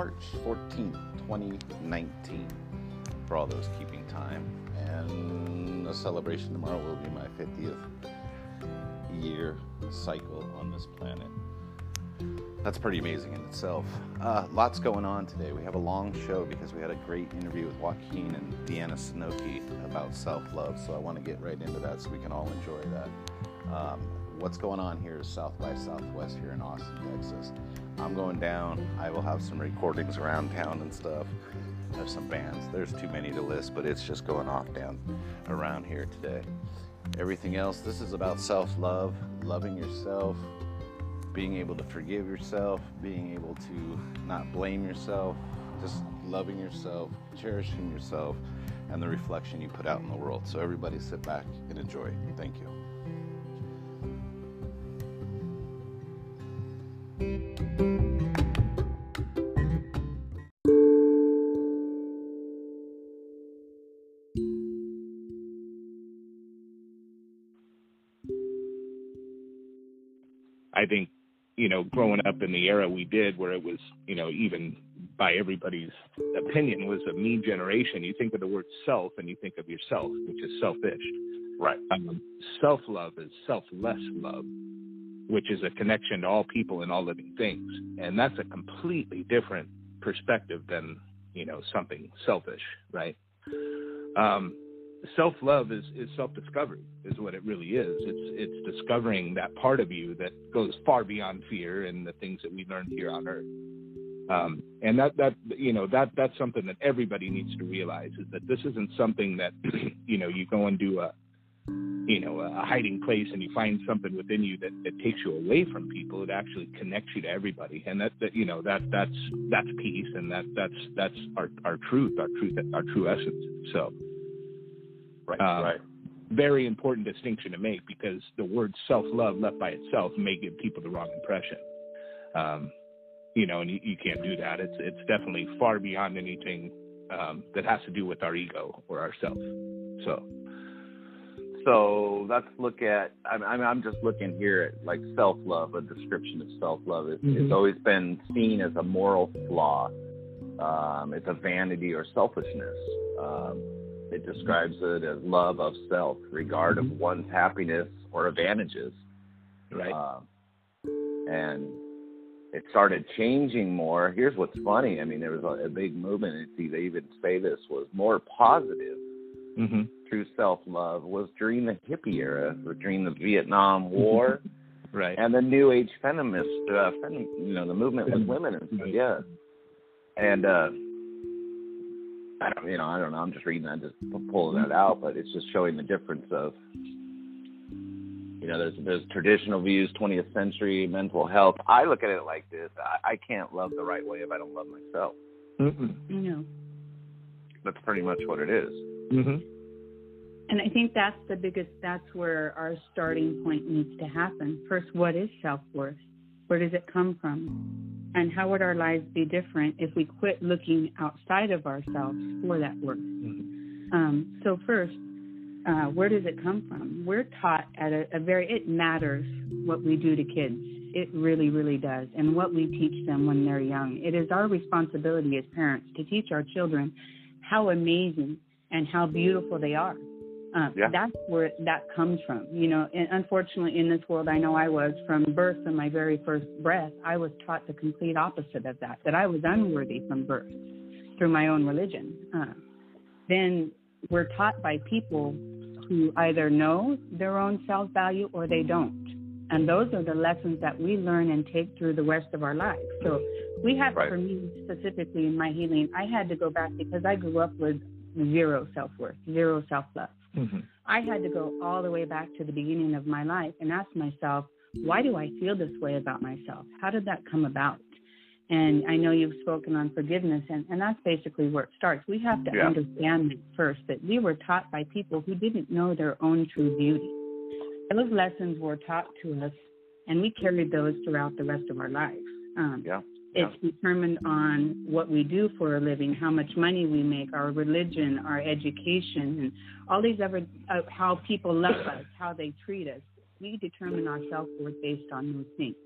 March 14th, 2019, for all those keeping time. And a celebration tomorrow will be my 50th year cycle on this planet. That's pretty amazing in itself. Uh, lots going on today. We have a long show because we had a great interview with Joaquin and Deanna Sinoki about self love. So I want to get right into that so we can all enjoy that. Um, what's going on here is South by Southwest here in Austin, Texas. I'm going down. I will have some recordings around town and stuff. There's some bands. There's too many to list, but it's just going off down around here today. Everything else, this is about self love, loving yourself, being able to forgive yourself, being able to not blame yourself, just loving yourself, cherishing yourself, and the reflection you put out in the world. So, everybody sit back and enjoy. Thank you. I think, you know, growing up in the era we did where it was, you know, even by everybody's opinion was a me generation. You think of the word self and you think of yourself, which is selfish. Right. Um, self love is selfless love, which is a connection to all people and all living things. And that's a completely different perspective than, you know, something selfish, right? Um, self love is, is self discovery is what it really is. It's it's discovering that part of you that goes far beyond fear and the things that we learned here on earth. Um, and that that you know that that's something that everybody needs to realize is that this isn't something that you know you go and do a you know a hiding place and you find something within you that, that takes you away from people. It actually connects you to everybody, and that that you know that that's that's peace and that that's that's our our truth, our truth, our true essence. So. Right, Um, right. very important distinction to make because the word self love left by itself may give people the wrong impression. Um, you know, and you, you can't do that. It's it's definitely far beyond anything um, that has to do with our ego or ourself. So So let's look at. I'm, I'm I'm just looking here at like self love. A description of self love is Mhm. it's always been seen as a moral flaw. Um, it's a vanity or selfishness. Um, it describes it as love of self, regard Mhm. of one's happiness or advantages. right, Um, and it started changing more. Here's what's funny. I mean, there was a, a big movement. And see, they even say this was more positive hmm true self love was during the hippie era, during the Vietnam War, right, and the New Age feminist, uh, fem, you know, the movement with women and stuff. Yeah, and uh, I don't, you know, I don't know. I'm just reading that, just pulling that out, but it's just showing the difference of, you know, there's there's traditional views, 20th century mental health. I look at it like this: I, I can't love the right way if I don't love myself. Mm-mm. No. That's pretty much what it is. hmm And I think that's the biggest, that's where our starting point needs to happen. First, what is self worth? Where does it come from? And how would our lives be different if we quit looking outside of ourselves for that worth? Um, so, first, uh, where does it come from? We're taught at a, a very, it matters what we do to kids. It really, really does. And what we teach them when they're young. It is our responsibility as parents to teach our children how amazing and how beautiful they are. Um, Yeah. That's where that comes from. You know, and unfortunately, in this world, I know I was from birth and my very first breath, I was taught the complete opposite of that, that I was unworthy from birth through my own religion. Uh, then we're taught by people who either know their own self value or they don't. And those are the lessons that we learn and take through the rest of our lives. So we have, Right. for me specifically in my healing, I had to go back because I grew up with zero self worth, zero self love. Hmm I had to go all the way back to the beginning of my life and ask myself, why do I feel this way about myself? How did that come about? And I know you've spoken on forgiveness, and, and that's basically where it starts. We have to Yeah. understand first that we were taught by people who didn't know their own true beauty. Those lessons were taught to us, and we carried those throughout the rest of our lives. Um, Yeah. It's determined on what we do for a living, how much money we make, our religion, our education, and all these other uh, how people love us, how they treat us. We determine our self worth based on those things.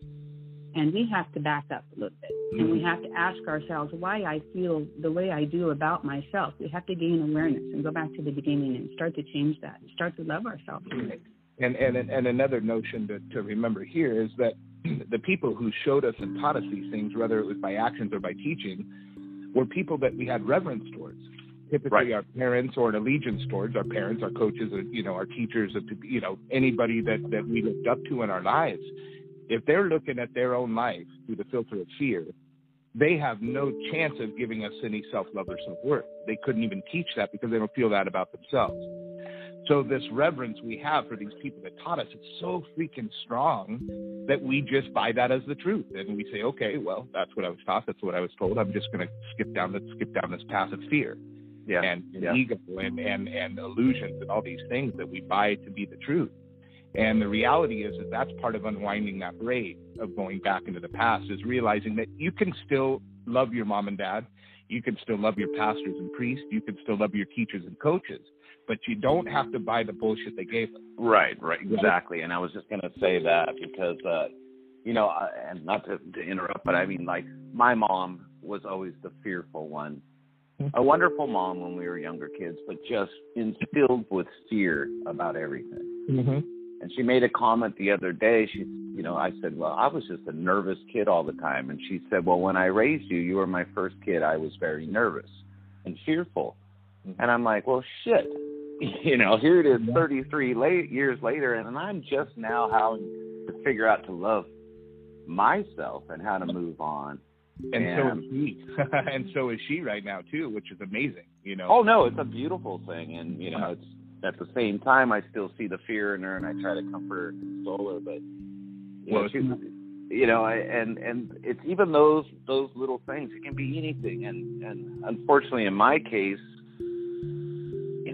And we have to back up a little bit. Mm-hmm. And we have to ask ourselves why I feel the way I do about myself. We have to gain awareness and go back to the beginning and start to change that and start to love ourselves. And and and another notion to, to remember here is that the people who showed us and taught us these things, whether it was by actions or by teaching, were people that we had reverence towards. Typically, right. our parents or an allegiance towards our parents, our coaches, or, you know, our teachers, uh, you know, anybody that that we looked up to in our lives. If they're looking at their own life through the filter of fear, they have no chance of giving us any self love or self worth. They couldn't even teach that because they don't feel that about themselves. So this reverence we have for these people that taught us, it's so freaking strong that we just buy that as the truth, and we say, okay, well, that's what I was taught, that's what I was told. I'm just going to skip down this skip down this path of fear, yeah, and, and yeah. ego and and and illusions and all these things that we buy to be the truth. And the reality is that that's part of unwinding that braid of going back into the past is realizing that you can still love your mom and dad, you can still love your pastors and priests, you can still love your teachers and coaches but you don't have to buy the bullshit they gave us. Right, right, exactly. And I was just going to say that because, uh, you know, uh, and not to, to interrupt, but I mean, like, my mom was always the fearful one. A wonderful mom when we were younger kids, but just instilled with fear about everything. Mm-hmm. And she made a comment the other day. She, you know, I said, well, I was just a nervous kid all the time. And she said, well, when I raised you, you were my first kid. I was very nervous and fearful. Mm-hmm. And I'm like, well, shit. you know, here it is 33 late years later, and I'm just now having to figure out to love myself and how to move on. And, and so is he, and so is she right now too, which is amazing. You know. Oh no, it's a beautiful thing, and you know, it's at the same time I still see the fear in her, and I try to comfort her, console her, but you well, know, she, you know, and and it's even those those little things. It can be anything, and and unfortunately, in my case,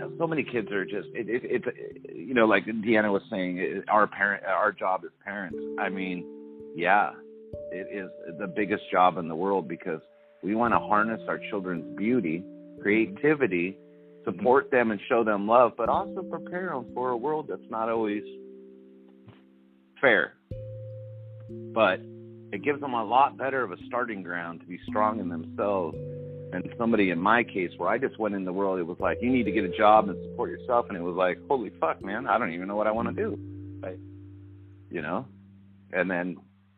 know, so many kids are just it, it, it's you know, like Deanna was saying, our parent, our job as parents. I mean, yeah, it is the biggest job in the world because we want to harness our children's beauty, creativity, support them and show them love, but also prepare them for a world that's not always fair. But it gives them a lot better of a starting ground to be strong in themselves and somebody in my case where I just went in the world, it was like you need to get a job and support yourself, and it was like holy fuck, man, I don't even know what I want to do, right? You know, and then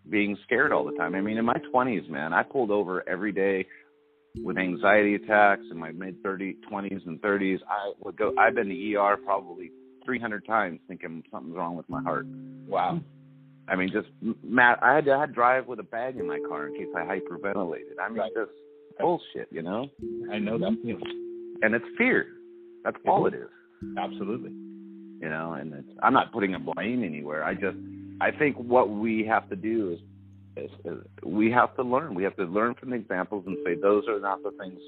being scared all the time. I mean, in my 20s, man, I pulled over every day with anxiety attacks in my mid 30s, 20s, and 30s. I would go. I've been to ER probably 300 times, thinking something's wrong with my heart. Wow. I mean, just Matt, I had to, I had to drive with a bag in my car in case I hyperventilated. I mean, right. just bullshit, you know? I know that feeling. And it's fear. That's all it is. Absolutely. You know, and it's, I'm not putting a blame anywhere. I just, I think what we have to do is, is, is we have to learn. We have to learn from the examples and say those are not the things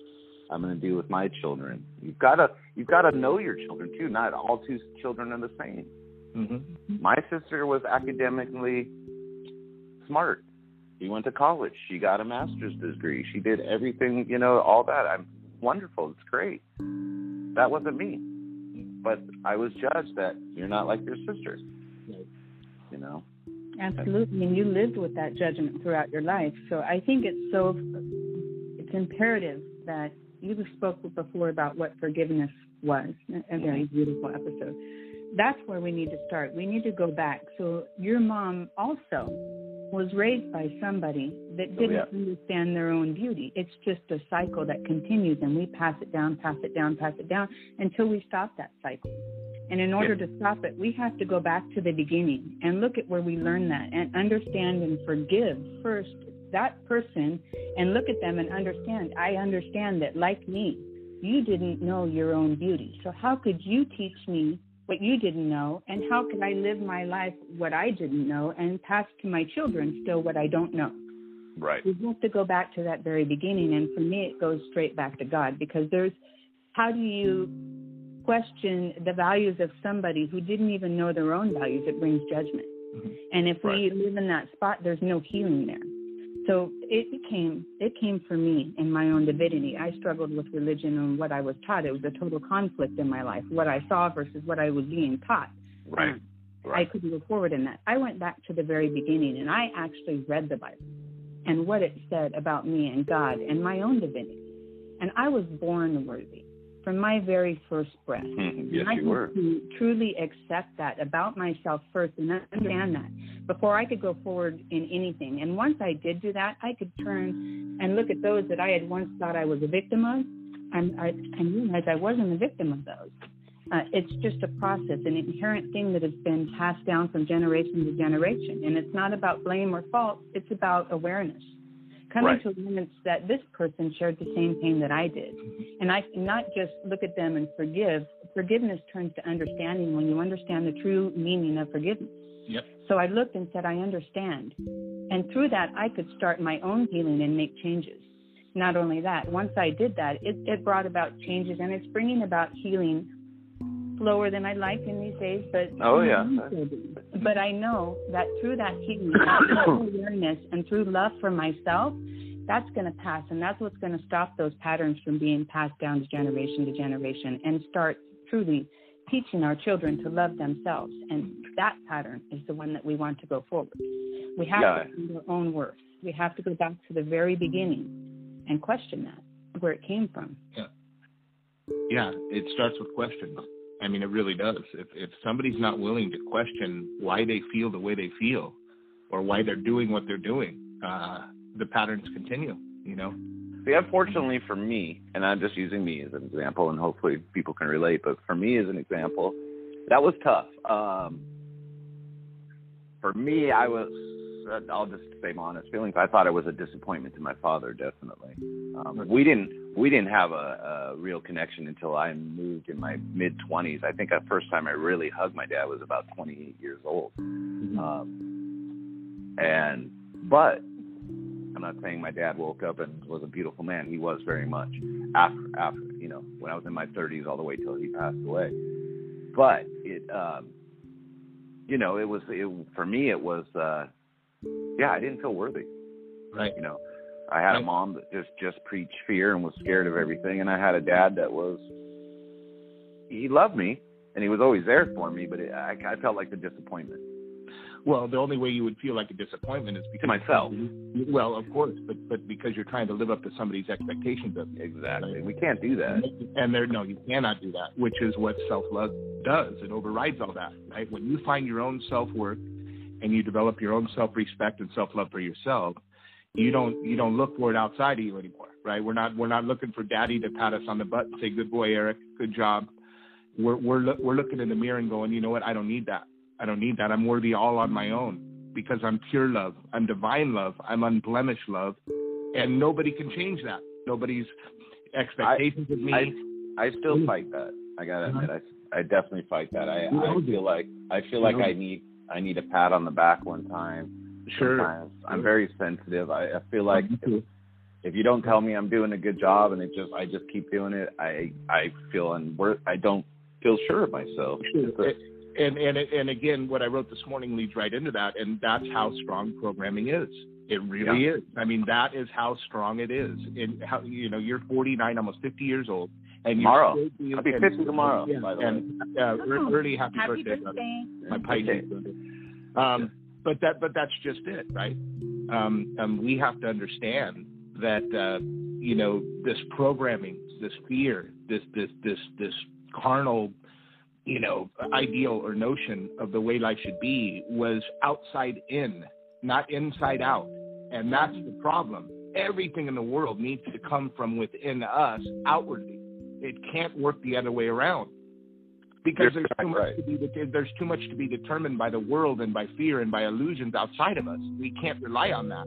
I'm going to do with my children. You've got to, you've got to know your children too. Not all two children are the same. Mm-hmm. My sister was academically smart. She went to college. She got a master's degree. She did everything, you know, all that. I'm wonderful. It's great. That wasn't me. But I was judged that you're not like your sisters. You know? Absolutely. And you lived with that judgment throughout your life. So I think it's so it's imperative that you spoke before about what forgiveness was. A very beautiful episode. That's where we need to start. We need to go back. So your mom also was raised by somebody that oh, didn't oh, yeah. understand their own beauty. It's just a cycle that continues, and we pass it down, pass it down, pass it down until we stop that cycle. And in order yeah. to stop it, we have to go back to the beginning and look at where we learned that and understand and forgive first that person and look at them and understand. I understand that, like me, you didn't know your own beauty. So, how could you teach me what you didn't know and how can I live my life what I didn't know and pass to my children still what I don't know. Right. We have to go back to that very beginning and for me it goes straight back to God because there's how do you question the values of somebody who didn't even know their own values? It brings judgment. Mm-hmm. And if right. we live in that spot, there's no healing there. So it came it came for me in my own divinity. I struggled with religion and what I was taught. It was a total conflict in my life, what I saw versus what I was being taught. Right. Um, right. I couldn't go forward in that. I went back to the very beginning and I actually read the Bible and what it said about me and God and my own divinity. And I was born worthy from my very first breath. Mm-hmm. Yes, I you were. To truly accept that about myself first and understand that before I could go forward in anything. And once I did do that, I could turn and look at those that I had once thought I was a victim of, and I, and realize I wasn't a victim of those. Uh, it's just a process, an inherent thing that has been passed down from generation to generation. And it's not about blame or fault, it's about awareness. Coming right. to awareness that this person shared the same pain that I did. And I not just look at them and forgive. Forgiveness turns to understanding when you understand the true meaning of forgiveness. Yep. So I looked and said, I understand. And through that, I could start my own healing and make changes. Not only that, once I did that, it, it brought about changes and it's bringing about healing slower than I'd like in these days, but oh yeah. But I know that through that healing, through awareness, and through love for myself, that's going to pass, and that's what's going to stop those patterns from being passed down to generation to generation, and start truly teaching our children to love themselves. And that pattern is the one that we want to go forward. We have yeah. to find our own worth. We have to go back to the very beginning and question that, where it came from. Yeah. Yeah, it starts with questions. I mean, it really does. If if somebody's not willing to question why they feel the way they feel, or why they're doing what they're doing, uh, the patterns continue. You know. See, unfortunately for me, and I'm just using me as an example, and hopefully people can relate, but for me as an example, that was tough. Um, for me, I was I'll just say my honest feelings. I thought I was a disappointment to my father, definitely. Um, we didn't we didn't have a, a real connection until I moved in my mid twenties. I think the first time I really hugged my dad was about 28 years old. Mm-hmm. Um, and but I'm not saying my dad woke up and was a beautiful man. He was very much after after you know when I was in my 30s all the way till he passed away. But it um, you know it was it, for me it was. Uh, yeah, I didn't feel worthy. Right. You know, I had a mom that just just preached fear and was scared of everything, and I had a dad that was he loved me and he was always there for me, but it, I, I felt like the disappointment. Well, the only way you would feel like a disappointment is because to myself. Well, of course, but but because you're trying to live up to somebody's expectations of you. Exactly. We can't do that. And there, no, you cannot do that. Which is what self love does. It overrides all that. Right. When you find your own self worth and you develop your own self-respect and self-love for yourself, you don't you don't look for it outside of you anymore, right? We're not we're not looking for daddy to pat us on the butt and say, "Good boy, Eric, good job." We're we're we're looking in the mirror and going, "You know what? I don't need that. I don't need that. I'm worthy all on my own because I'm pure love. I'm divine love. I'm unblemished love, and nobody can change that. Nobody's expectations I, of me. I, I still fight that. I gotta uh-huh. admit, I I definitely fight that. I I feel like I feel like I need I need a pat on the back one time. Sure. Sometimes. I'm very sensitive. I, I feel like if, if you don't tell me I'm doing a good job and it just I just keep doing it, I I feel unworth. I don't feel sure of myself. Sure. And and and again, what I wrote this morning leads right into that, and that's how strong programming is. It really yeah. is. I mean, that is how strong it is. And how you know you're 49, almost 50 years old, and tomorrow I'll be 50 tomorrow. Yeah, by the and way. uh, early happy, happy birthday, birthday. my Pisces. Um, but that but that's just it, right? Um, um, we have to understand that uh, you know this programming, this fear, this this this this carnal you know ideal or notion of the way life should be was outside in, not inside out, and that's the problem. Everything in the world needs to come from within us outwardly. It can't work the other way around because there's too much right. to be there's too much to be determined by the world and by fear and by illusions outside of us. We can't rely on that.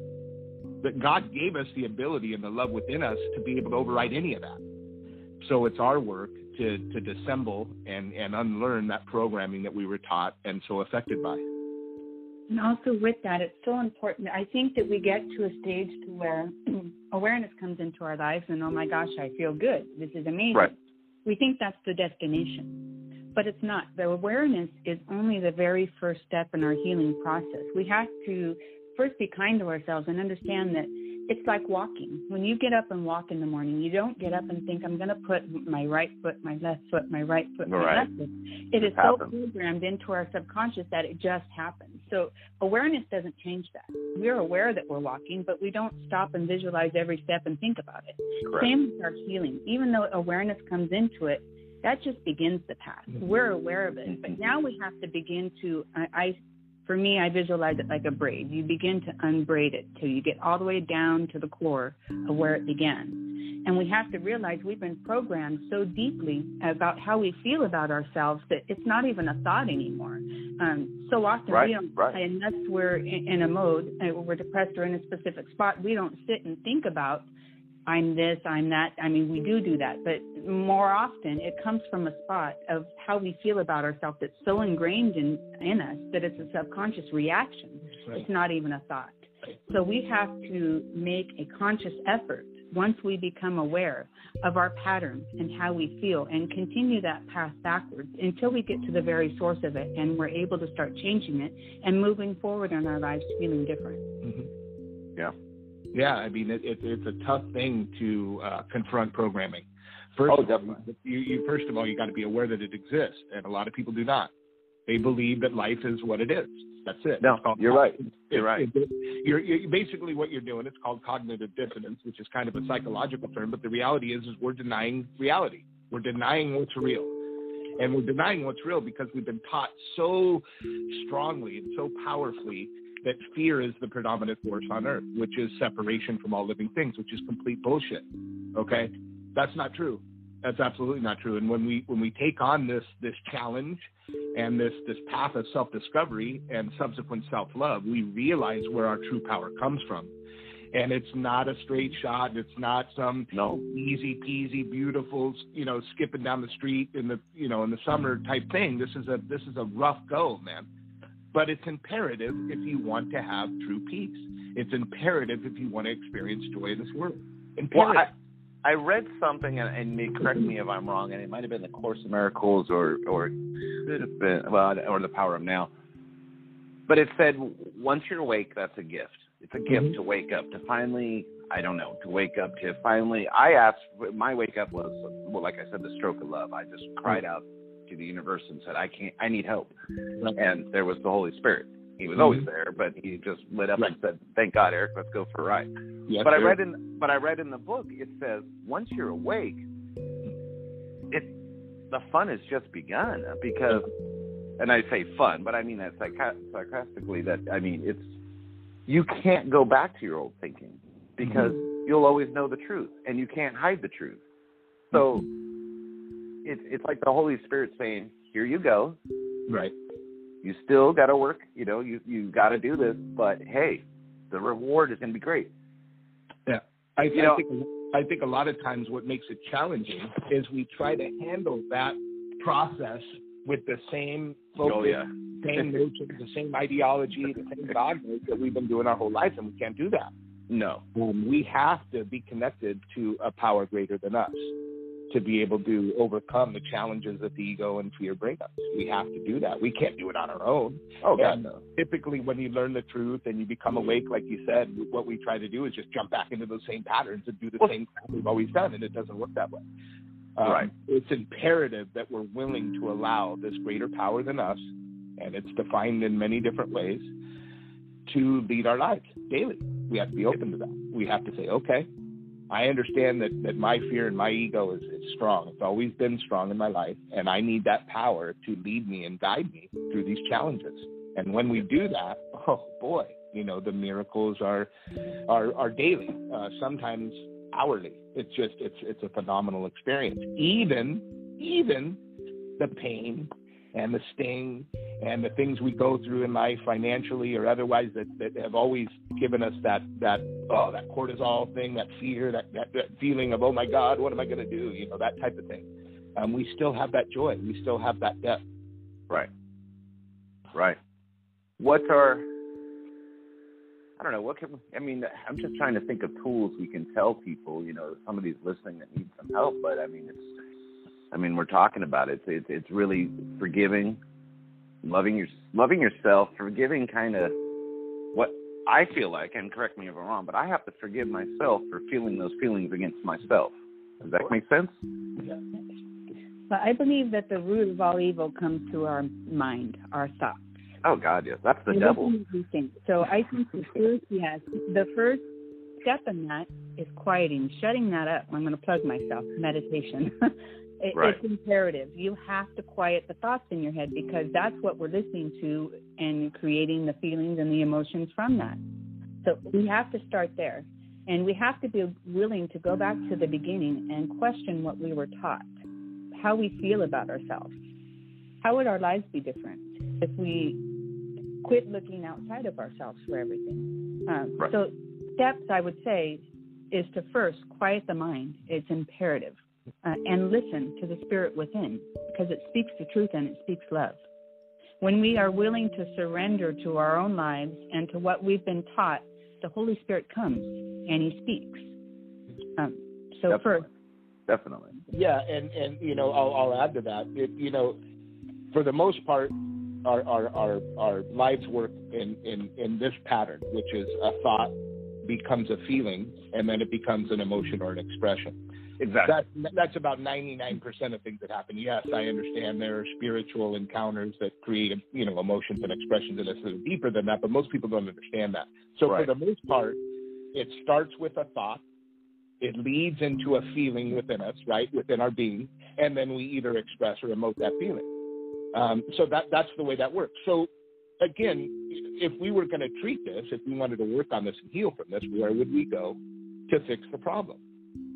But God gave us the ability and the love within us to be able to override any of that. So it's our work to to dissemble and and unlearn that programming that we were taught and so affected by. And also with that, it's so important. I think that we get to a stage to where awareness comes into our lives, and oh my gosh, I feel good. This is amazing. Right. We think that's the destination, but it's not. The awareness is only the very first step in our healing process. We have to first be kind to ourselves and understand that it's like walking. When you get up and walk in the morning, you don't get up and think, I'm going to put my right foot, my left foot, my right foot, my right. left foot. It is so programmed into our subconscious that it just happens. So awareness doesn't change that. We're aware that we're walking, but we don't stop and visualize every step and think about it. Correct. Same with our healing. Even though awareness comes into it, that just begins the path. Mm-hmm. We're aware of it. But now we have to begin to, I, I for me, I visualize it like a braid. You begin to unbraid it till you get all the way down to the core of where it began. And we have to realize we've been programmed so deeply about how we feel about ourselves that it's not even a thought anymore. Um, so often right, we don't, right. unless we're in, in a mode, uh, we're depressed or in a specific spot, we don't sit and think about I'm this, I'm that. I mean, we do do that, but more often it comes from a spot of how we feel about ourselves that's so ingrained in, in us that it's a subconscious reaction. Right. It's not even a thought. So we have to make a conscious effort once we become aware of our patterns and how we feel and continue that path backwards until we get to the very source of it and we're able to start changing it and moving forward in our lives feeling different. Mm-hmm. Yeah. Yeah, I mean, it, it, it's a tough thing to uh, confront programming. First, Oh, of all, definitely. you, you first of all, you got to be aware that it exists, and a lot of people do not. They believe that life is what it is. That's it. No, you're right. You're right. you're, you're basically what you're doing. It's called cognitive dissonance, which is kind of a psychological term, but the reality is, is we're denying reality. We're denying what's real, and we're denying what's real because we've been taught so strongly and so powerfully that fear is the predominant force on earth, which is separation from all living things, which is complete bullshit. Okay, that's not true. That's absolutely not true. And when we when we take on this this challenge and this this path of self discovery and subsequent self love, we realize where our true power comes from. And it's not a straight shot. It's not some No. easy peasy, beautiful, you know, skipping down the street in the you know in the summer type thing. This is a this is a rough go, man. But it's imperative if you want to have true peace. It's imperative if you want to experience joy in this world. Well, Imperative. I, I read something, and, and correct me if I'm wrong, and it might have been the Course of Miracles, or or could have been well, or the Power of Now. But it said once you're awake, that's a gift. It's a gift Mhm. to wake up, to finally, I don't know, to wake up, to finally. I asked, my wake up was, well, like I said, the stroke of love. I just cried out to the universe and said, I can't, I need help. And there was the Holy Spirit. He was always Mhm. there, but he just lit up Right. and said, "Thank God, Eric, let's go for a ride." Yes, but I read in but I read in the book it says once you're awake, it the fun has just begun uh, because, and I say fun, but I mean that sarca- sarcastically. That I mean it's you can't go back to your old thinking because mm-hmm. you'll always know the truth and you can't hide the truth. So mm-hmm. It's it's like the Holy Spirit saying, "Here you go. right. You still got to work. You know, you you got to do this, but hey, the reward is going to be great." I, You I know- think I think a lot of times what makes it challenging is we try to handle that process with the same focus, Oh yeah. same notion, the same ideology, the same dogmas that we've been doing our whole life, and we can't do that. No. Um, we have to be connected to a power greater than us to be able to overcome the challenges that the ego and fear bring us. We have to do that. We can't do it on our own. Oh God, no. typically, when you learn the truth and you become awake, like you said, what we try to do is just jump back into those same patterns and do the Well- same we've always done, and it doesn't work that way. Um, Right. It's imperative that we're willing to allow this greater power than us, and it's defined in many different ways, to lead our lives daily. We have to be open to that. We have to say, okay, I understand that, that my fear and my ego is, is strong. It's always been strong in my life, and I need that power to lead me and guide me through these challenges. And when we do that, oh boy, you know the miracles are are are daily, uh, sometimes hourly. It's just it's it's a phenomenal experience. Even even the pain and the sting and the things we go through in life financially or otherwise that, that have always given us that that oh that cortisol thing that fear that, that that feeling of oh my god what am i going to do you know that type of thing um, we still have that joy we still have that depth Right. Right. What's our I don't know, what can I mean, I'm just trying to think of tools we can tell people, you know, somebody's listening that needs some help, but I mean it's I mean, we're talking about it. It's it's really forgiving, loving your loving yourself, forgiving kind of what I feel like, and correct me if I'm wrong, but I have to forgive myself for feeling those feelings against myself. Does that make sense? But I believe that the root of all evil comes through our mind, our thoughts. Oh God, yes, that's the devil. So I think the first, yes, the first step in that is quieting, shutting that up. I'm going to plug myself. Meditation. it, right. It's imperative. You have to quiet the thoughts in your head because that's what we're listening to and creating the feelings and the emotions from that. So we have to start there. And we have to be willing to go back to the beginning and question what we were taught, how we feel about ourselves. How would our lives be different if we quit looking outside of ourselves for everything? Um, right. So, steps I would say is to first quiet the mind. It's imperative. Uh, and listen to the spirit within because it speaks the truth and it speaks love. When we are willing to surrender to our own lives and to what we've been taught, the Holy Spirit comes and He speaks. Um, so Definitely. first, Definitely. Yeah, and and you know I'll, I'll add to that. It, you know, for the most part, our our our, our lives work in, in in this pattern, which is a thought becomes a feeling, and then it becomes an emotion or an expression. Exactly. That, that's about 99% of things that happen. Yes, I understand there are spiritual encounters that create, you know, emotions and expressions that are deeper than that, but most people don't understand that. So Right. for the most part, it starts with a thought. It leads into a feeling within us, right, within our being, and then we either express or emote that feeling. Um, so that that's the way that works. So again, if we were going to treat this, if we wanted to work on this and heal from this, where would we go to fix the problem?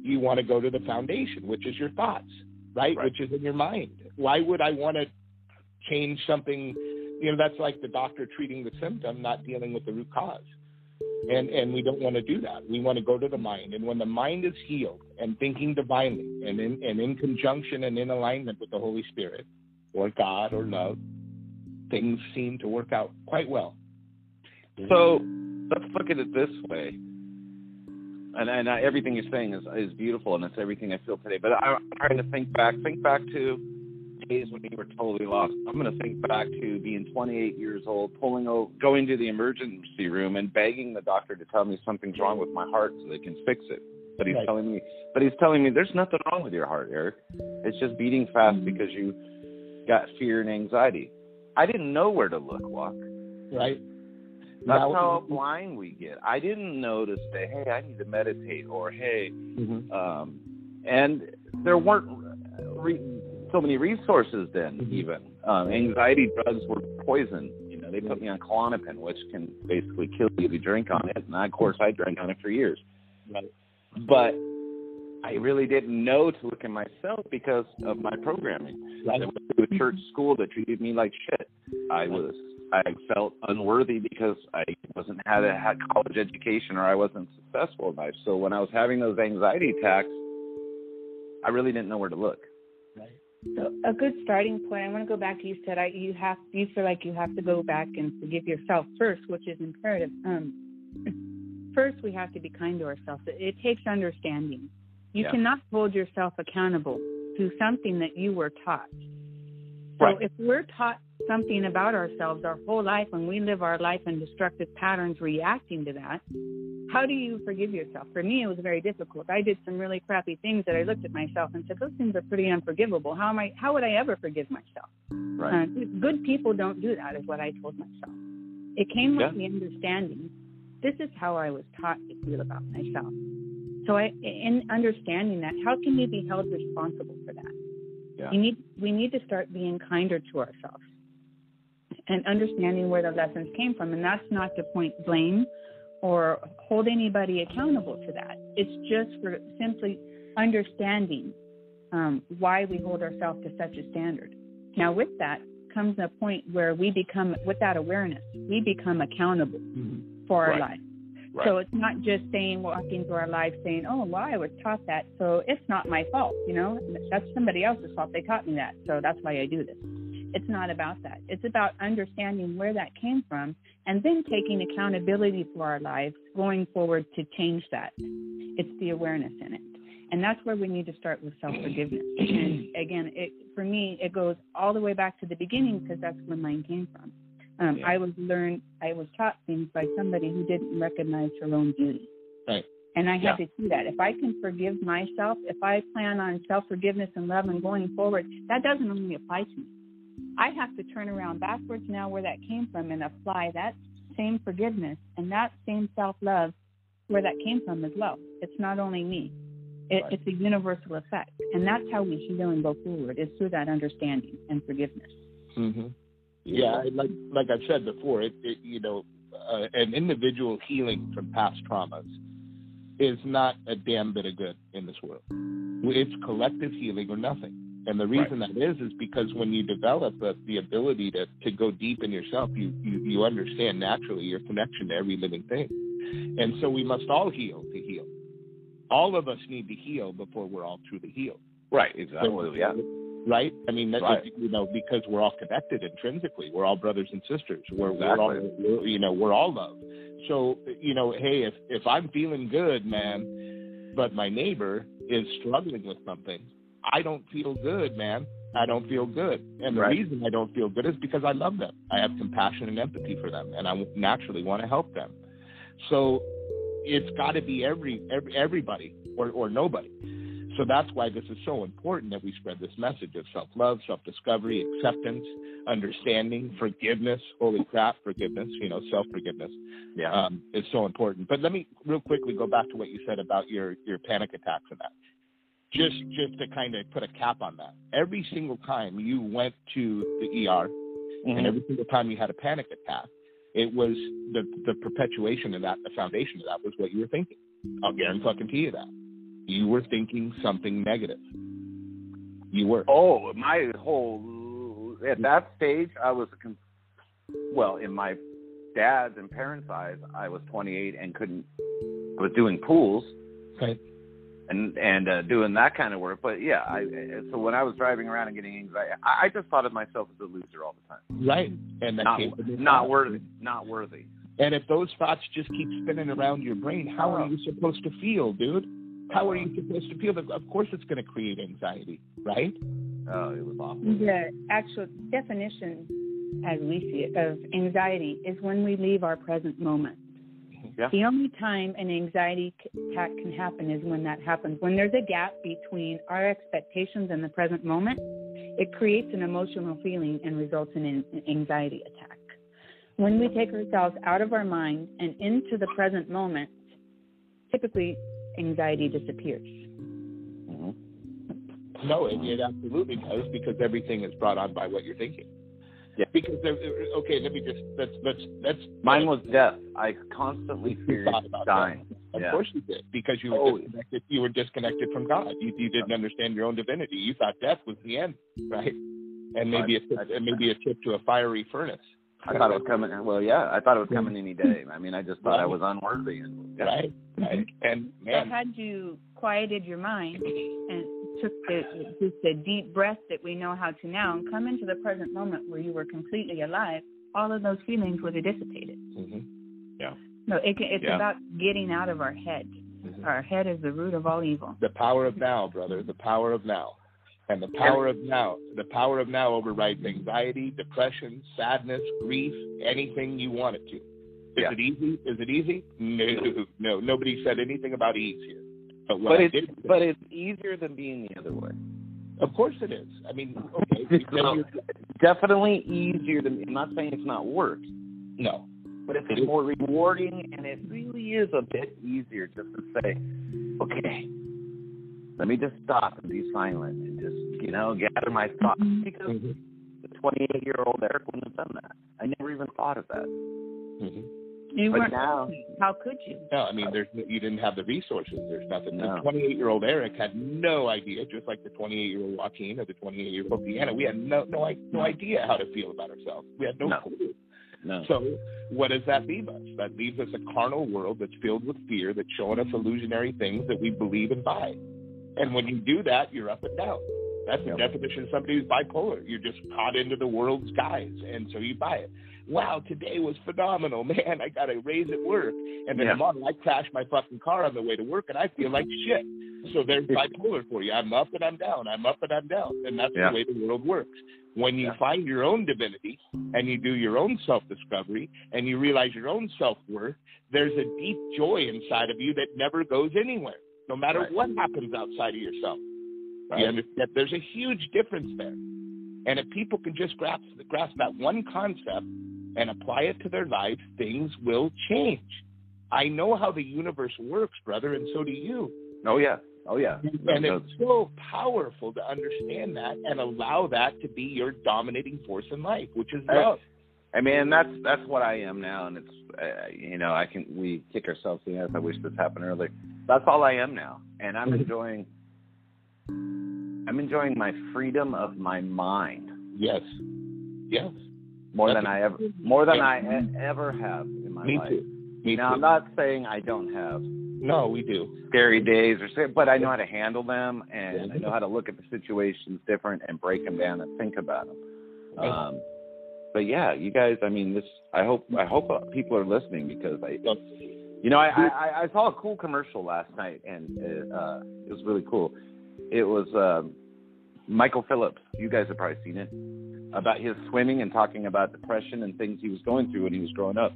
You want to go to the foundation, which is your thoughts, right? Right. Which is in your mind. Why would I want to change something? You know, that's like the doctor treating the symptom, not dealing with the root cause. And and we don't want to do that. We want to go to the mind. And when the mind is healed and thinking divinely and in and in conjunction and in alignment with the Holy Spirit or God or love, things seem to work out quite well. So let's look at it this way. And, and I, everything you're saying is is beautiful, and it's everything I feel today. But I, I'm trying to think back. Think back to days when you were totally lost. I'm going to think back to being 28 years old, pulling over, going to the emergency room, and begging the doctor to tell me something's wrong with my heart so they can fix it. But he's Right. telling me, but he's telling me there's nothing wrong with your heart, Eric. It's just beating fast mm-hmm. because you got fear and anxiety. I didn't know where to look, Walk. Right? That's how blind we get. I didn't notice that. "Hey, I need to meditate," or "Hey," Mhm. um, and there weren't re- so many resources then. Mhm. Even um, anxiety drugs were poison. You know, they put me on Klonopin, which can basically kill you if you drink on it. And I, of course, I drank on it for years. Right. But I really didn't know to look at myself because of my programming. Right. I went to a church school that treated me like shit. I was I felt unworthy because I wasn't had a had college education or I wasn't successful in life. So when I was having those anxiety attacks, I really didn't know where to look. So a good starting point. I want to go back. You said I, you have you feel like you have to go back and forgive yourself first, which is imperative. Um, first, we have to be kind to ourselves. It, it takes understanding. You Yeah. cannot hold yourself accountable to something that you were taught. So Right. if we're taught something about ourselves our whole life and we live our life in destructive patterns reacting to that, how do you forgive yourself? For me, it was very difficult. I did some really crappy things that I looked at myself and said, those things are pretty unforgivable. How am I? How would I ever forgive myself? Right. Uh, good people don't do that, is what I told myself. It came with Yeah. the understanding. This is how I was taught to feel about myself. So, I, in understanding that, how can you be held responsible for that? Yeah. You need, we need to start being kinder to ourselves and understanding where the lessons came from. And that's not to point blame or hold anybody accountable to that. It's just for simply understanding um, why we hold ourselves to such a standard. Now, with that comes a point where we become, with that awareness, we become accountable for our Right. life. Right. So it's not just saying, walking through our life saying, oh, well, I was taught that, so it's not my fault. You know, that's somebody else's fault. They taught me that, so that's why I do this. It's not about that. It's about understanding where that came from and then taking accountability for our lives going forward to change that. It's the awareness in it. And that's where we need to start with self forgiveness. And again, it, for me, it goes all the way back to the beginning because that's where mine came from. Um, Yeah. I was learned, I was taught things by somebody who didn't recognize her own beauty. Right. And I had Yeah. to see that. If I can forgive myself, if I plan on self forgiveness and love and going forward, that doesn't only apply to me. I have to turn around backwards now where that came from and apply that same forgiveness and that same self love where that came from as well. It's not only me. It, Right. It's a universal effect. And that's how we heal and go forward is through that understanding and forgiveness. hmm Yeah, like like I've said before, it, it you know, uh, an individual healing from past traumas is not a damn bit of good in this world. It's collective healing or nothing. And the reason that is is because when you develop the, the ability to, to go deep in yourself, you, you you understand naturally your connection to every living thing. And so we must all heal to heal. All of us need to heal before we're all truly healed Right. Exactly. Yeah. right? I mean, that, Right. you know, because we're all connected intrinsically. We're all brothers and sisters. We're, we're all, we're, you know, we're all love. So, you know, hey, if if I'm feeling good, man, but my neighbor is struggling with something, I don't feel good, man. I don't feel good, and the Right. reason I don't feel good is because I love them. I have compassion and empathy for them, and I naturally want to help them. So, it's got to be every, every everybody or or nobody. So that's why this is so important that we spread this message of self love, self discovery, acceptance, understanding, forgiveness. Holy crap, forgiveness, you know, self forgiveness Yeah. um, is so important. But let me real quickly go back to what you said about your, your panic attacks and that. Just just to kind of put a cap on that. Every single time you went to the ER Mhm. and every single time you had a panic attack, it was the the perpetuation of that, the foundation of that was what you were thinking. I'll guarantee to you that. You were thinking something negative. You were. Oh, my whole at that stage, I was well in my dad's and parents' eyes. I was 28 and couldn't. I was doing pools Okay. And and uh, doing that kind of work. But yeah, I so when I was driving around and getting anxiety, I, I just thought of myself as a loser all the time. Right. And that Not came from your not worthy. Not worthy. And if those thoughts just keep spinning around your brain, how are you supposed to feel, dude? How are you supposed to feel? Of course, it's going to create anxiety, right? Oh, it was awful. The actual definition, as we see it, of anxiety is when we leave our present moment. Yeah. The only time an anxiety attack can happen is when that happens. When there's a gap between our expectations and the present moment, it creates an emotional feeling and results in an anxiety attack. When we take ourselves out of our mind and into the present moment, typically anxiety disappears. Mhm. No, it, it absolutely does because everything is brought on by what you're thinking. Yeah. Because there, okay, let me just let's let's let's. Mine was death. I constantly You feared thought about dying. Of Yeah. course you did, because you were Oh. disconnected. You were disconnected from God. You you didn't understand your own divinity. You thought death was the end, right? And maybe a I- trip, maybe a trip to a fiery furnace. I thought it was coming. Well, yeah, I thought it was coming any day. I mean, I just thought I was unworthy. And, Right, right. And But man, had you quieted your mind and took the just the deep breath that we know how to now and come into the present moment where you were completely alive, all of those feelings would have dissipated. mhm, No, it, it's Yeah. about getting out of our head. mhm. Our head is the root of all evil. the power of now, brother. The power of now. And the power of now, the power of now overrides anxiety, depression, sadness, grief, anything you want it to. Is Yeah. it easy? Is it easy? No, no. Nobody said anything about ease here. But what but it's did, but it's easier than being the other way. of course it is. I mean, okay, No, definitely easier than. I'm not saying it's not work, no, but it's more rewarding, and it really is a bit easier just to say, okay, let me just stop and be silent and just you know gather my thoughts because Mhm. the 28 year old Eric wouldn't have done that. I never even thought of that. Mhm. You weren't. now- How could you? No, I mean, there's you didn't have the resources. There's nothing. No. The 28 year old Eric had no idea, just like the 28 year old Joaquin or the 28 year old Deanna. We had no no no idea how to feel about ourselves. We had no, No. clue. No. So, what does that leave us? That leaves us a carnal world that's filled with fear, that's showing us illusionary things that we believe and buy. And when you do that, you're up and down. That's the Yep. definition of somebody who's bipolar. You're just caught into the world's guise, and so you buy it. Wow, today was phenomenal, man. I got a raise at work, and then Yeah. tomorrow I crash my fucking car on the way to work, and I feel like shit. So there's bipolar for you. I'm up and I'm down. I'm up and I'm down, and that's Yeah. the way the world works. When you Yeah. find your own divinity and you do your own self discovery and you realize your own self worth, there's a deep joy inside of you that never goes anywhere, no matter Right. what happens outside of yourself. Right. You understand? There's a huge difference there. And if people can just grasp, grasp that one concept and apply it to their lives, things will change. I know how the universe works, brother, and so do you. Oh yeah. Oh yeah. And it's so powerful to understand that and allow that to be your dominating force in life, which is love. I mean, that's that's what I am now, and it's uh, you know I can we kick ourselves in the ass. I wish this happened earlier. That's all I am now, and I'm enjoying. I'm enjoying my freedom of my mind Yes. Yes. More That's than I ever more than I e- ever have in my Me life. too. Me now too. I'm not saying I don't have no, we do. scary days or but I know how to handle them, and I know how to look at the situations different and break them down and think about them. Right. Um, but yeah, you guys. I mean, this. I hope. I hope uh, people are listening because I. You know, I, I I saw a cool commercial last night, and it, uh, it was really cool. It was um, Michael Phelps. You guys have probably seen it about his swimming and talking about depression and things he was going through when he was growing up.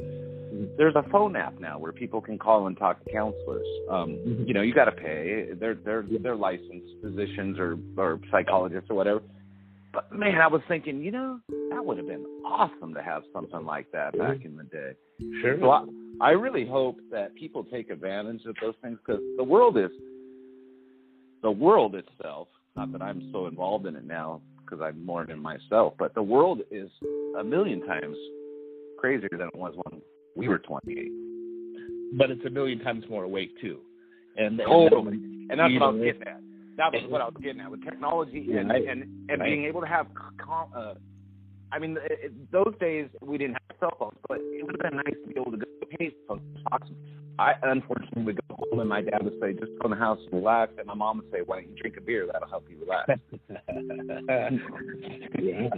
There's a phone app now where people can call and talk to counselors. Um, Mhm. You know, you got to pay. They're they're they're licensed physicians or or psychologists or whatever. But man, I was thinking, you know, that would have been awesome to have something like that back in the day. Sure. So I, I really hope that people take advantage of those things because the world is the world itself. Not that I'm so involved in it now because I'm more in myself, but the world is a million times crazier than it was when we were 28. but it's a million times more awake too. And and Totally, and that's what I was getting at. That was what I was getting at with technology and Right. and and being able to have. com- Uh, I mean, it, it, those days we didn't have cell phones, but it would have been nice to be able to go, hey, folks, talk some- I unfortunately would go home and my dad would say, just go in the house and relax, and my mom would say, why don't you drink a beer? That'll help you relax. yeah.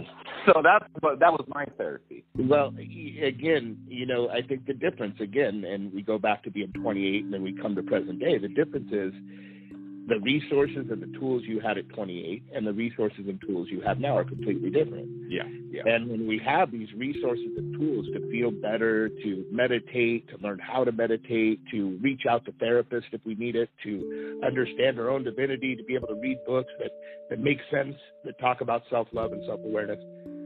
so that's what that was my therapy. Well, again, you know, I think the difference again, and we go back to being 28, and then we come to present day. The difference is the resources and the tools you had at 28, and the resources and tools you have now are completely different. Yeah, yeah. And when we have these resources and tools to feel better, to meditate, to learn how to meditate, to reach out to therapists if we need it, to understand our own divinity, to be able to read books that, that make sense, that talk about self love and self awareness,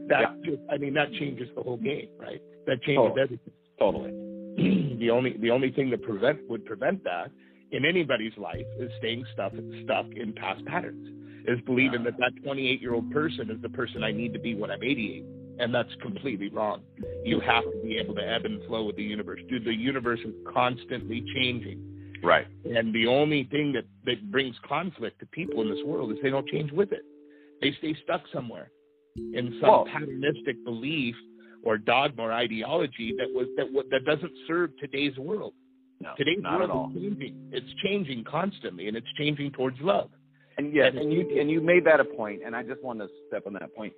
that just, I mean, that changes the whole game, right? That changes Totally. everything. Totally. the only the only thing that prevent would prevent that in anybody's life is staying stuck stuck in past patterns. Is believing that that 28 year old person is the person I need to be when I'm 88, and that's completely wrong. You have to be able to ebb and flow with the universe. Dude, the universe is constantly changing, Right. and the only thing that that brings conflict to people in this world is they don't change with it. They stay stuck somewhere in some Well- patternistic belief or dogma or ideology that was that that doesn't serve today's world. No, Today's not at all. changing. It's changing constantly, and it's changing towards love. And yes, and you and you made that a point, and I just want to step on that point.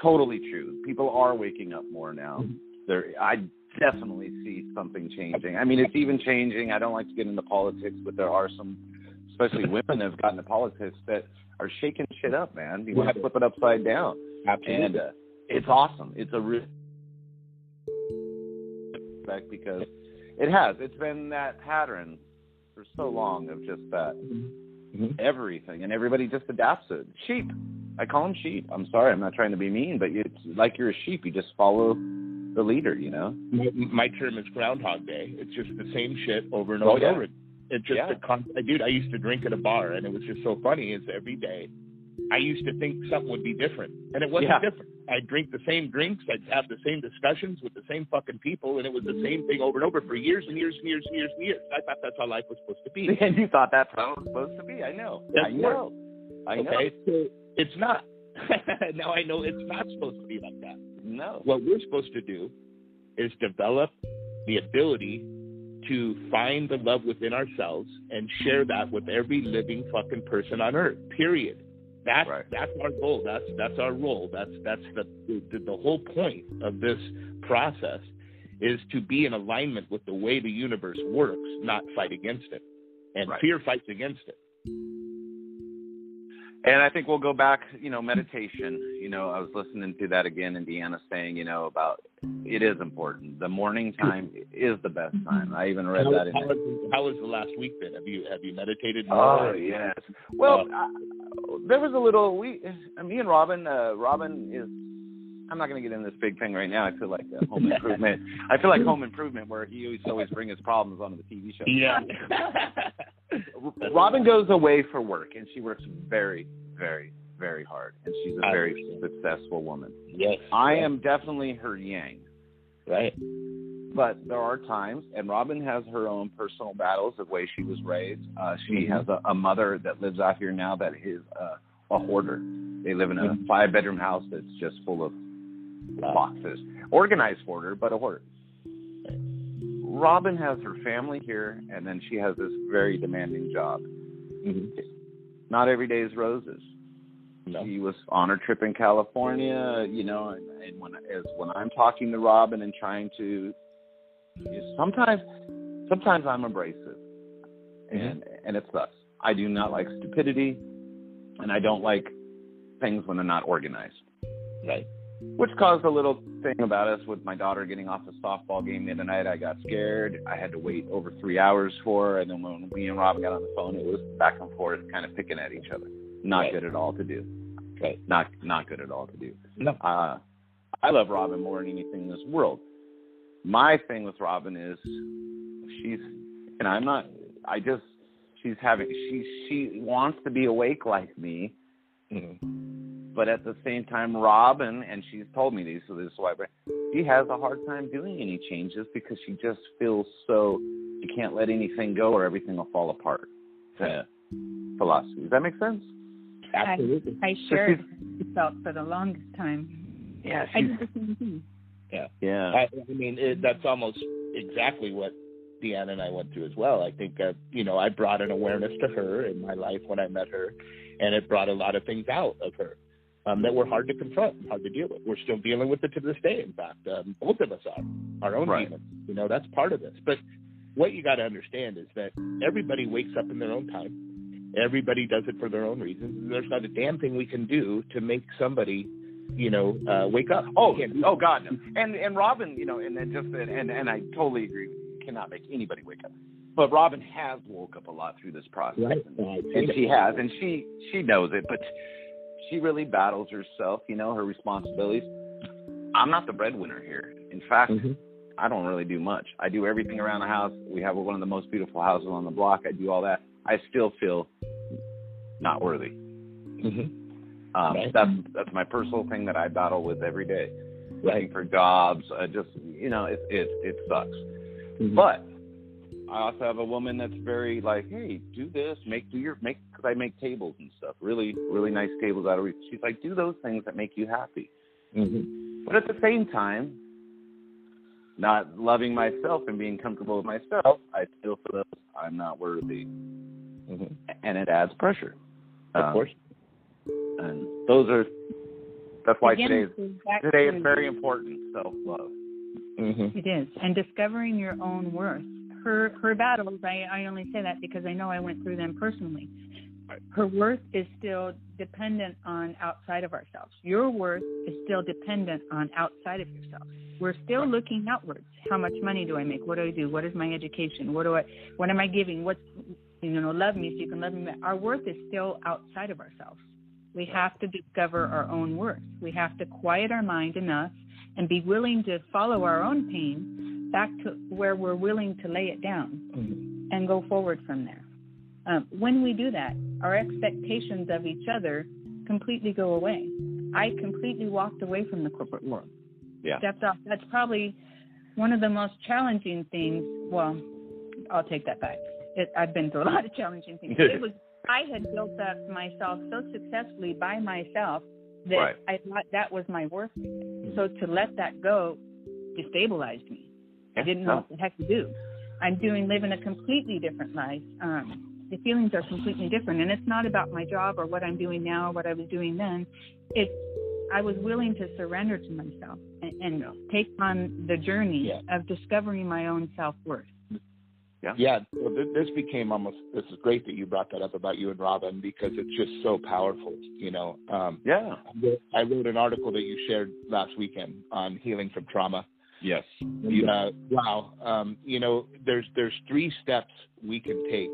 Totally true. People are waking up more now. Mhm. There, I definitely see something changing. I mean, it's even changing. I don't like to get into politics, but there are some, especially women, that have gotten into politics that are shaking shit up, man. You want to flip it upside down, Absolutely. and uh, it's awesome. It's a real because it has. It's been that pattern for so long of just that Mhm. everything, and everybody just adapts it. Sheep. I call them sheep. I'm sorry, I'm not trying to be mean, but it's like you're a sheep. You just follow the leader, you know. My, my term is Groundhog Day. It's just the same shit over and Oh, over yeah. and over. It's just Yeah. a con- dude. I used to drink at a bar, and it was just so funny. Is every day, I used to think something would be different, and it wasn't Yeah. different. I'd drink the same drinks, I'd have the same discussions with the same fucking people, and it was the same thing over and over for years and years and years and years and years. I thought that's how life was supposed to be. And you thought that's how it was supposed to be. I know. That's I know. I know. Okay, so it's not. now I know it's not supposed to be like that. No. What we're supposed to do is develop the ability to find the love within ourselves and share that with every living fucking person on earth. Period. That's Right. that's our goal. That's that's our role. That's that's the, the the whole point of this process is to be in alignment with the way the universe works, not fight against it. And Right. fear fights against it. And I think we'll go back, you know, meditation. You know, I was listening to that again, and Deanna saying, you know, about it is important. The morning time is the best time. I even read how, that. In how, was, how was the last week been? Have you have you meditated? Oh yes. Well, uh, there was a little. We, me and Robin. Uh, Robin is. I'm not going to get into this big thing right now. I feel like uh, Home Improvement. I feel like Home Improvement, where he always always bring his problems onto the TV show. Yeah. Robin goes away for work, and she works very, very, very hard, and she's a very successful woman. Yes. I am definitely her yang. Right. But there are times, and Robin has her own personal battles of way she was raised. Uh, she Mm-hmm. has a, a mother that lives out here now that is uh, a hoarder. They live in a Mhm. five bedroom house that's just full of boxes. Organized hoarder, but a hoarder. Robin has her family here, and then she has this very demanding job. Mhm. Not every day is roses. No. She was on her trip in California, you know, and, and when as when I'm talking to Robin and trying to, sometimes, sometimes I'm abrasive, and and it sucks. I do not like stupidity, and I don't like things when they're not organized. Right. Which caused a little thing about us with my daughter getting off the softball game the other night. I got scared. I had to wait over three hours for her, and then when me and Robin got on the phone, it was back and forth, kind of picking at each other. Not Right. good at all to do. Right. Not not good at all to do. No. Uh, I love Robin more than anything in this world. My thing with Robin is she's, and I'm not. I just she's having she she wants to be awake like me, Mhm. But at the same time, Robin, and she's told me these, so this is why but she has a hard time doing any changes because she just feels so she can't let anything go or everything will fall apart. Yeah. Philosophy. Does that make sense? Absolutely. I shared felt for the longest time. Yeah, I did the same thing. Yeah. yeah. I, I mean, it, that's almost exactly what Deanna and I went through as well. I think that you know I brought an awareness to her in my life when I met her, and it brought a lot of things out of her um, that were hard to confront, and hard to deal with. We're still dealing with it to this day. In fact, um, both of us are our own Right. demons. You know, that's part of this. But what you got to understand is that everybody wakes up in their own time. Everybody does it for their own reasons. There's not a damn thing we can do to make somebody, you know, uh, wake up. Oh, We can't do oh God, no. And and Robin, you know, and then just and and I totally agree. with you. You cannot make anybody wake up. But Robin has woke up a lot through this process, Right. and she has, and she she knows it. But she really battles herself, you know, her responsibilities. I'm not the breadwinner here. In fact, Mhm. I don't really do much. I do everything around the house. We have one of the most beautiful houses on the block. I do all that. I still feel not worthy. Mhm. Um, Right. That's that's my personal thing that I battle with every day. Looking for jobs, uh, just you know, it it it sucks. Mhm. But I also have a woman that's very like, hey, do this, make do your make because I make tables and stuff, really really nice tables out of. reach. She's like, do those things that make you happy. Mhm. But at the same time, not loving myself and being comfortable with myself, I still feel that I'm not worthy, Mhm. and it adds pressure. Of Um, course. and those are. That's why Again, today it today is very important. Self love. Mhm. It is, and discovering your own worth. Her her battles. I I only say that because I know I went through them personally. Her worth is still dependent on outside of ourselves. Your worth is still dependent on outside of yourself. We're still looking outwards. How much money do I make? What do I do? What is my education? What do I? What am I giving? What's you know? Love me so you can love me. Our worth is still outside of ourselves. We have to discover our own worth. We have to quiet our mind enough and be willing to follow our own pain back to where we're willing to lay it down Mhm. and go forward from there. Um, when we do that, our expectations of each other completely go away. I completely walked away from the corporate world, Yeah. stepped off. That's probably one of the most challenging things. Well, I'll take that back. It, I've been through a lot of challenging things. It was I had built up myself so successfully by myself that Right. I thought that was my worth. So to let that go destabilized me. I didn't know what the heck to do. I'm doing living a completely different life. Um, the feelings are completely different, and it's not about my job or what I'm doing now or what I was doing then. It's I was willing to surrender to myself and, and take on the journey Yeah. of discovering my own self worth. Yeah. Yeah. Well, th- this became almost. This is great that you brought that up about you and Robin because it's just so powerful. You know. Um, Yeah. I wrote an article that you shared last weekend on healing from trauma. Yes. And, uh, wow. Um, you know, there's there's three steps we can take,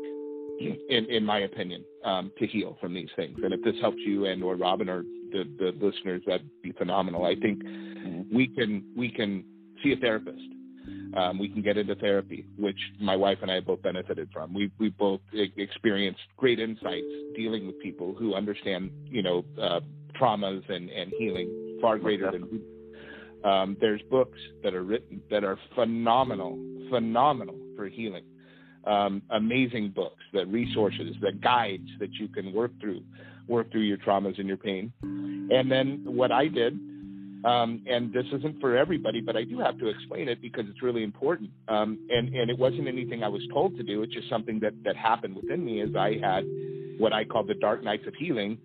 in in my opinion, um, to heal from these things. And if this helps you and or Robin or the the listeners, that'd be phenomenal. I think Mhm. we can we can see a therapist. Um, we can get into therapy, which my wife and I both benefited from. We we both experienced great insights dealing with people who understand, you know, uh, traumas and and healing far greater than we. Um, there's books that are written that are phenomenal, phenomenal for healing. Um, amazing books, that resources, that guides that you can work through, work through your traumas and your pain. And then what I did um, and this isn't for everybody, but I do have to explain it because it's really important. Um, and and it wasn't anything I was told to do. It's just something that that happened within me as I had what I call the dark nights of healing,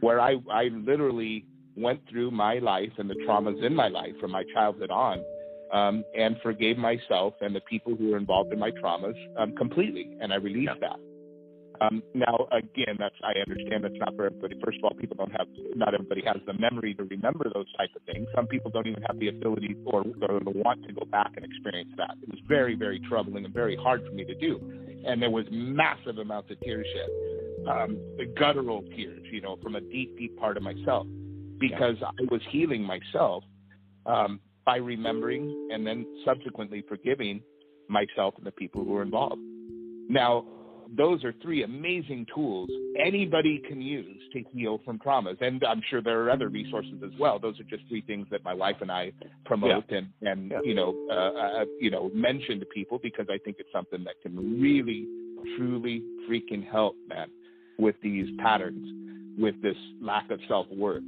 where I I literally went through my life and the traumas in my life from my childhood on, um, and forgave myself and the people who were involved in my traumas um, completely, and I released Yeah. that. Um, now, again, that's I understand that's not for everybody. First of all, people don't have not everybody has the memory to remember those type of things. Some people don't even have the ability or, or the want to go back and experience that. It was very, very troubling and very hard for me to do, and there was massive amounts of tears shed, um, guttural tears, you know, from a deep, deep part of myself, because I was healing myself um, by remembering and then subsequently forgiving myself and the people who were involved. Now, those are three amazing tools anybody can use to heal from traumas. And I'm sure there are other resources as well. Those are just three things that my wife and I promote and, and Yeah. you know, uh, uh, you know, mention to people because I think it's something that can really, truly freaking help, man, with these patterns, with this lack of self worth,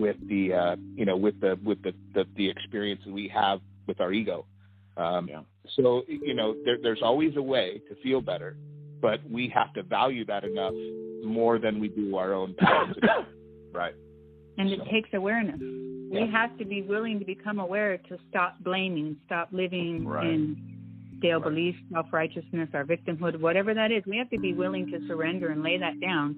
with the, uh, you know, with the, with the, the, the experiences we have with our ego. Um, Yeah. So, you know, there, there's always a way to feel better but we have to value that enough more than we do our own patterns. Right. And it takes awareness. We Yeah. have to be willing to become aware to stop blaming, stop living Right. in stale Right. beliefs, self righteousness, our victimhood, whatever that is. We have to be willing to surrender and lay that down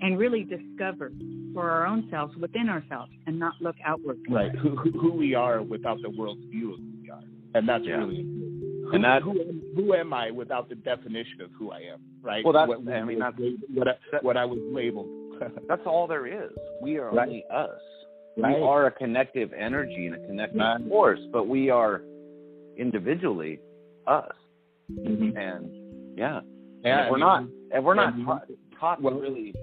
and really discover for our own selves within ourselves and not look outward. right. Who, who, who we are without the world's view of who we are. And that's Yeah. really important. Who, And that- who, am- who am I without the definition of who I am, right? Well, that's- what, I mean, that's- what, I, that- what I was labeled. That's all there is. We are Right. only us. Right. We are a connective energy and a connective Right. force, but we are individually us. Mhm. And yeah, Yeah, if we're I not, mean, if we're not and- taught, taught well- to really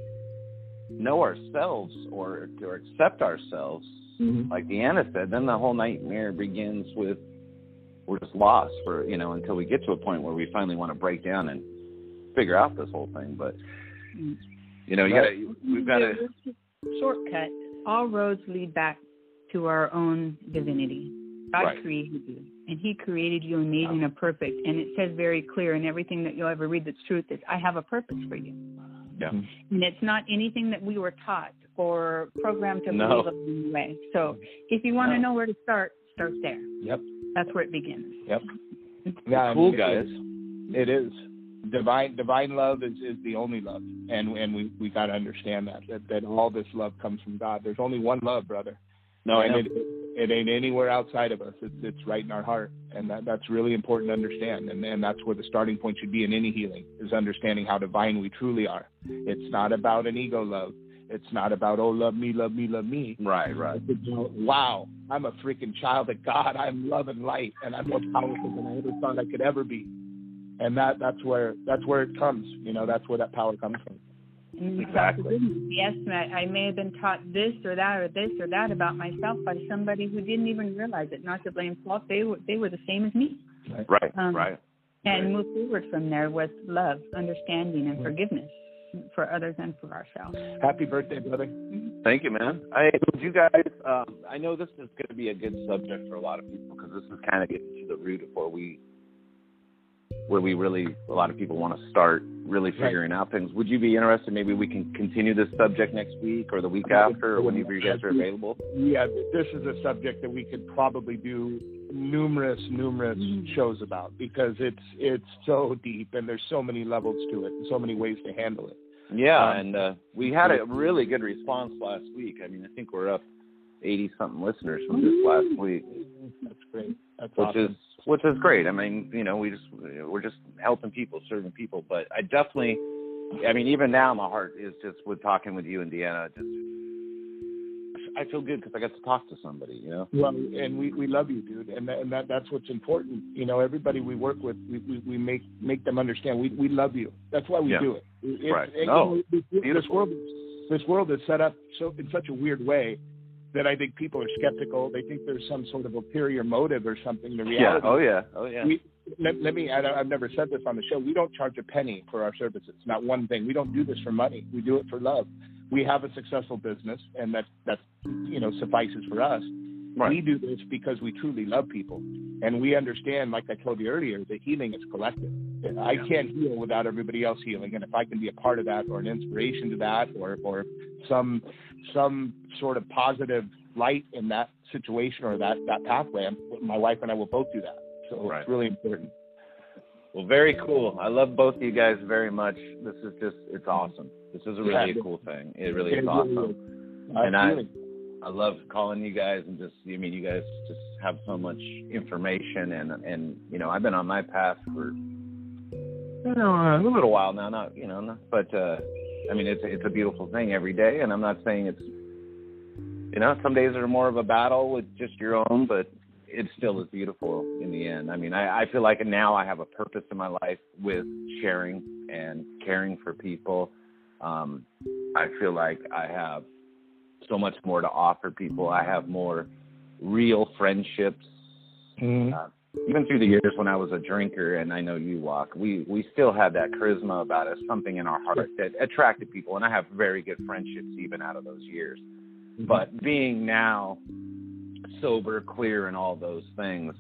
know ourselves or to accept ourselves, Mhm. like Deanna said, then the whole nightmare begins with we're just lost for you know until we get to a point where we finally want to break down and figure out this whole thing. But you know, you Right. gotta we've got to shortcut. All roads lead back to our own divinity. God Right. created you, and He created you amazing and perfect. And it says very clear in everything that you'll ever read that's truth is, I have a purpose for you. Yeah. Mm-hmm. And it's not anything that we were taught or programmed to No. believe in any way. So if you want to know where to start, start there. Yep. That's where it begins. Yep. Yeah, cool guys. It is divine. Divine love is, is the only love, and and we we got to understand that, that that all this love comes from God. There's only one love, brother. No, I and know. it, it ain't anywhere outside of us. It's it's right in our heart, and that that's really important to understand. And and that's where the starting point should be in any healing is understanding how divine we truly are. It's not about an ego love. It's not about oh love me, love me, love me. Right, right. It's about, wow, I'm a freaking child of God. I'm love and light, and I'm more powerful than I ever thought I could ever be. And that that's where that's where it comes. You know, that's where that power comes from. And Exactly. talk to goodness. Yes, I, I may have been taught this or that or this or that about myself by somebody who didn't even realize it. Not to blame self, they were they were the same as me. Right, Um, right. And Right. move forward from there with love, understanding, and forgiveness for others and for ourselves. Happy birthday, brother. Thank you, man. I, would you guys, um, I know this is going to be a good subject for a lot of people because this is kind of getting to the root of where we, where we really, a lot of people want to start really figuring right. out things. Would you be interested? Maybe we can continue this subject next week or the week after, or whenever you guys are available. Yeah, this is a subject that we could probably do numerous, numerous mm-hmm. shows about because it's it's so deep and there's so many levels to it and so many ways to handle it. Yeah, um, and uh, we had a really good response last week. I mean, I think we're up eighty something listeners from this last week. That's great. That's which awesome. is which is great. I mm-hmm. mean, you know, we just we're just helping people, serving people. But I definitely, I mean, even now, my heart is just with talking with you and Deanna. Just I feel good because I got to talk to somebody, you know. Well, and we we love you, dude, and that, and that that's what's important. You know, everybody we work with, we we, we make make them understand we we love you. That's why we yeah. do it. It's, right. no. Know, this, this world this world is set up so in such a weird way that I think people are skeptical. They think there's some sort of ulterior motive or something. The reality. Yeah. Oh yeah. Oh yeah. We, let, let me. I, I've never said this on the show. We don't charge a penny for our services. Not one thing. We don't do this for money. We do it for love. We have a successful business, and that that you know suffices for us. Right. We do this because we truly love people, and we understand, like I told you earlier, the healing is collective. I can't heal without everybody else healing, and if I can be a part of that, or an inspiration to that, or or some some sort of positive light in that situation or that that pathway, my wife and I will both do that. So right. it's really important. Well, very cool. I love both of you guys very much. This is just it's awesome. This is a really yeah, cool thing. It really is awesome. And I I love calling you guys and just I mean you guys just have so much information and and you know I've been on my path for you know a little while now not you know not, but uh I mean it's it's a beautiful thing every day and I'm not saying it's you know some days are more of a battle with just your own but it still is beautiful in the end. I mean I I feel like now I have a purpose in my life with sharing and caring for people. Um I feel like I have so much more to offer people. I have more real friendships. Mm-hmm. Uh, even through the years when I was a drinker, and I know you walk, we we still had that charisma about us, something in our heart that attracted people, and I have very good friendships even out of those years. Mm-hmm. But being now sober, clear, and all those things,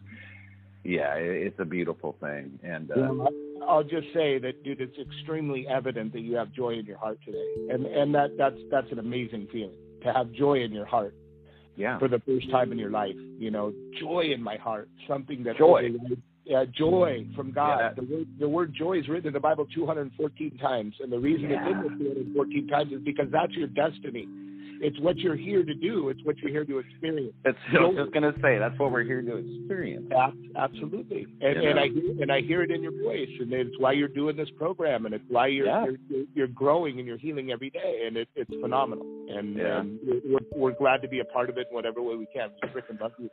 yeah, it's a beautiful thing. And uh, yeah, I'll just say that, dude, it's extremely evident that you have joy in your heart today, and and that that's that's an amazing feeling to have joy in your heart. Yeah. For the first time in your life, you know, joy in my heart, something that joy. Yeah, joy mm-hmm. from God. Yeah, the word the word joy is written in the Bible 214 times, and the reason yeah. it's in there 214 times is because that's your destiny. It's what you're here to do. It's what you're here to experience. That's I was just gonna say. That's what we're here to experience. Absolutely, and, and I hear and I hear it in your voice, and it's why you're doing this program, and it's why you're yeah. you're, you're, growing and you're healing every day, and it, it's phenomenal. And, yeah. and we're, we're glad to be a part of it in whatever way we can. Freaking love you,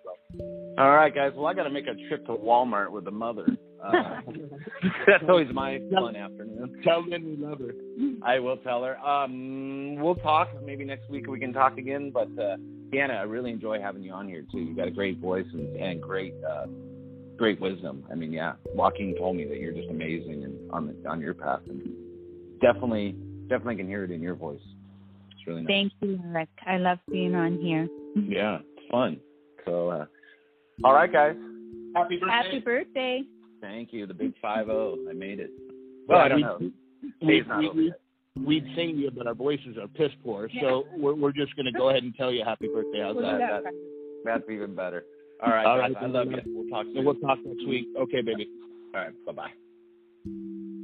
All right, guys. Well, I got to make a trip to Walmart with the mother. Uh, that's always my fun afternoon. Tell Lynn we love her. I will tell her. Um, we'll talk. Maybe next week we can talk again. But uh, Deanna, I really enjoy having you on here too. You got a great voice and, and great, uh, great wisdom. I mean, yeah, Joaquin told me that you're just amazing and on the, on your path, and definitely, definitely can hear it in your voice. It's really nice. Thank you, Rick. I love being on here. yeah, it's fun. So, uh, all right, guys. Happy birthday. Happy birthday. Thank you. The big five zero. I made it. Well, I don't we, know. We, not we, over we, yet. we'd sing you, but our voices are piss poor. So we're, we're just going to go ahead and tell you happy birthday. How's We'll do that? that. That's even better. All right, All guys. right, I love you. We'll talk soon. We'll talk next week. Okay, baby. All right. Bye bye.